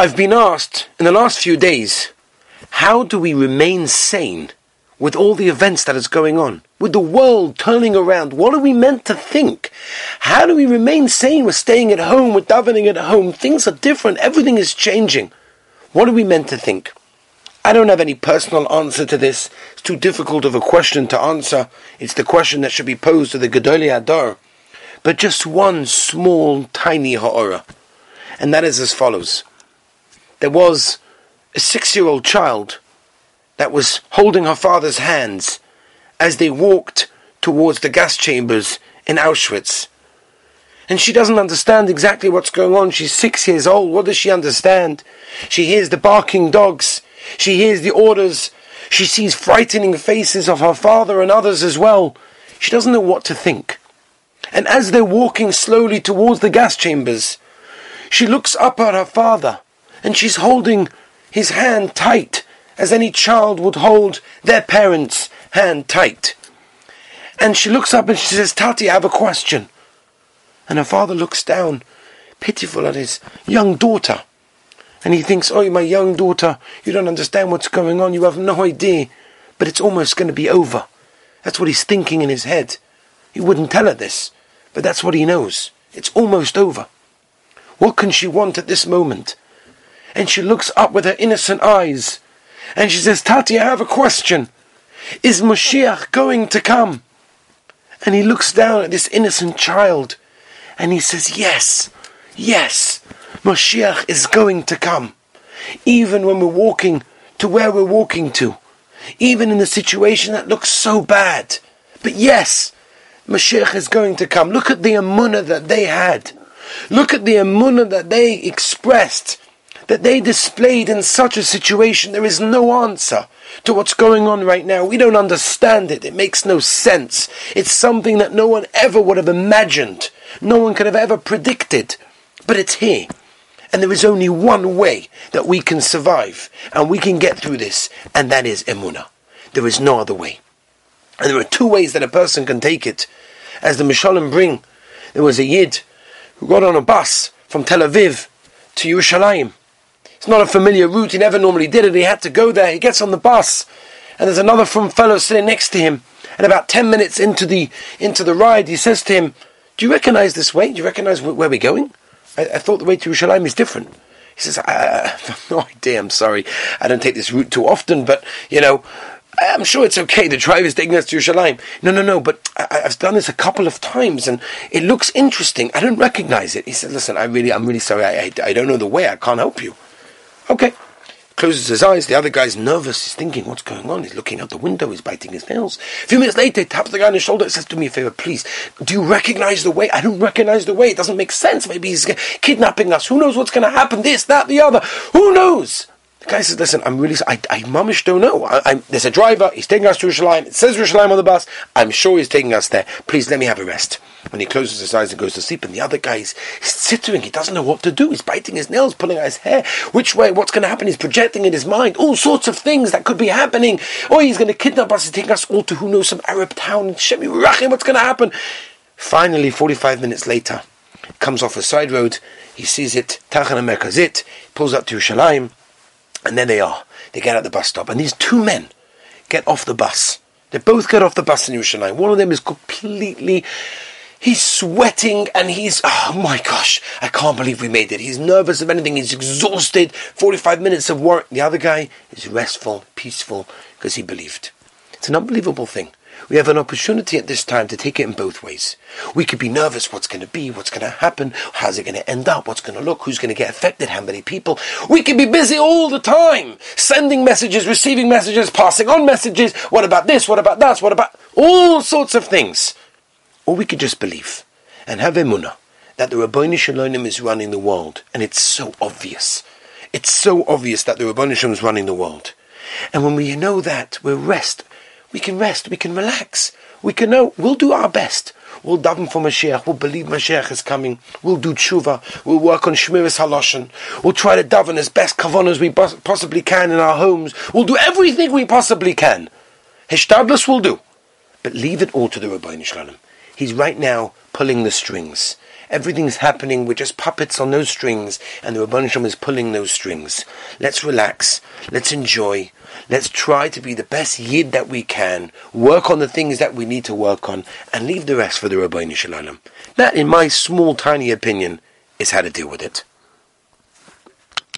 I've been asked in the last few days, how do we remain sane with all the events that is going on? With the world turning around, what are we meant to think? How do we remain sane? We're staying at home, we're davening at home, things are different, everything is changing. What are we meant to think? I don't have any personal answer to this. It's too difficult of a question to answer. It's the question that should be posed to the Gedolei Hador. But just one small, tiny ha'ora. And that is as follows there was a six year old child that was holding her father's hands as they walked towards the gas chambers in Auschwitz. And she doesn't understand exactly what's going on. She's six years old. What does she understand? She hears the barking dogs. She hears the orders. She sees frightening faces of her father and others as well. She doesn't know what to think. And as they're walking slowly towards the gas chambers, she looks up at her father and she's holding his hand tight as any child would hold their parents' hand tight. And she looks up and she says, Tati, I have a question. And her father looks down, pitiful at his young daughter. And he thinks, Oh, my young daughter, you don't understand what's going on, you have no idea. But it's almost going to be over. That's what he's thinking in his head. He wouldn't tell her this, but that's what he knows. It's almost over. What can she want at this moment? And she looks up with her innocent eyes and she says, Tati, I have a question. Is Moshiach going to come? And he looks down at this innocent child and he says, Yes, yes, Moshiach is going to come. Even when we're walking to where we're walking to, even in the situation that looks so bad. But yes, Mashiach is going to come. Look at the emunah that they had. Look at the emunah that they expressed that they displayed in such a situation, there is no answer to what's going on right now. We don't understand it. It makes no sense. It's something that no one ever would have imagined. No one could have ever predicted. But it's here. And there is only one way that we can survive and we can get through this, and that is emuna. There is no other way. And there are two ways that a person can take it. As the Mishalim bring, there was a Yid who got on a bus from Tel Aviv to Yerushalayim. It's not a familiar route. He never normally did it. He had to go there. He gets on the bus, and there's another from fellow sitting next to him. And about ten minutes into the into the ride, he says to him, "Do you recognise this way? Do you recognise where we're going? I, I, thought the way to Yerushalayim is different." He says, I, I have no idea. I'm sorry. I don't take this route too often, but you know." I'm sure it's okay. The driver's taking us to Yerushalayim. No, no, no. But I, have done this a couple of times, and it looks interesting. I don't recognize it. He said, "Listen, I really, I'm really sorry. I, I, I don't know the way. I can't help you." Okay. Closes his eyes. The other guy's nervous. He's thinking, what's going on? He's looking out the window. He's biting his nails. A few minutes later, he taps the guy on the shoulder and says, do me a favor, please. Do you recognize the way? I don't recognize the way. It doesn't make sense. Maybe he's kidnapping us. Who knows what's going to happen? This, that, the other. Who knows? The guy says, listen, I'm really, I, I mummish don't know. I, there's a driver. He's taking us to Yerushalayim. It says Yerushalayim on the bus. I'm sure he's taking us there. Please let me have a rest when he closes his eyes and goes to sleep, and the other guy is sitting, he doesn't know what to do. He's biting his nails, pulling out his hair. Which way? What's going to happen? He's projecting in his mind all sorts of things that could be happening. Or he's going to kidnap us and take us all to who knows some Arab town. Shemi Rachim, what's going to happen? Finally, 45 minutes later, comes off a side road. He sees it, Tachana Merkazit, pulls up to Yerushalayim, and there they are. They get at the bus stop, and these two men get off the bus. They both get off the bus in Yerushalayim. One of them is completely He's sweating and he's, oh my gosh, I can't believe we made it. He's nervous of anything. He's exhausted. 45 minutes of work. The other guy is restful, peaceful, because he believed. It's an unbelievable thing. We have an opportunity at this time to take it in both ways. We could be nervous what's going to be, what's going to happen, how's it going to end up, what's going to look, who's going to get affected, how many people. We could be busy all the time, sending messages, receiving messages, passing on messages. What about this? What about that? What about all sorts of things? Or we could just believe and have emunah that the Ribono Shel Olam is running the world, and it's so obvious. It's so obvious that the Ribono Shel Olam is running the world. And when we know that, we rest. We can rest. We can relax. We can know we'll do our best. We'll daven for Mashiach. We'll believe Mashiach is coming. We'll do tshuva. We'll work on Shmiras Haloshen. We'll try to daven as best kavan as we possibly can in our homes. We'll do everything we possibly can. Hishtadlus will do. But leave it all to the Ribono Shel Olam. He's right now pulling the strings. Everything's happening. We're just puppets on those strings, and the Ribono Shel Olam is pulling those strings. Let's relax. Let's enjoy. Let's try to be the best yid that we can. Work on the things that we need to work on, and leave the rest for the Ribono Shel Olam. That, in my small, tiny opinion, is how to deal with it.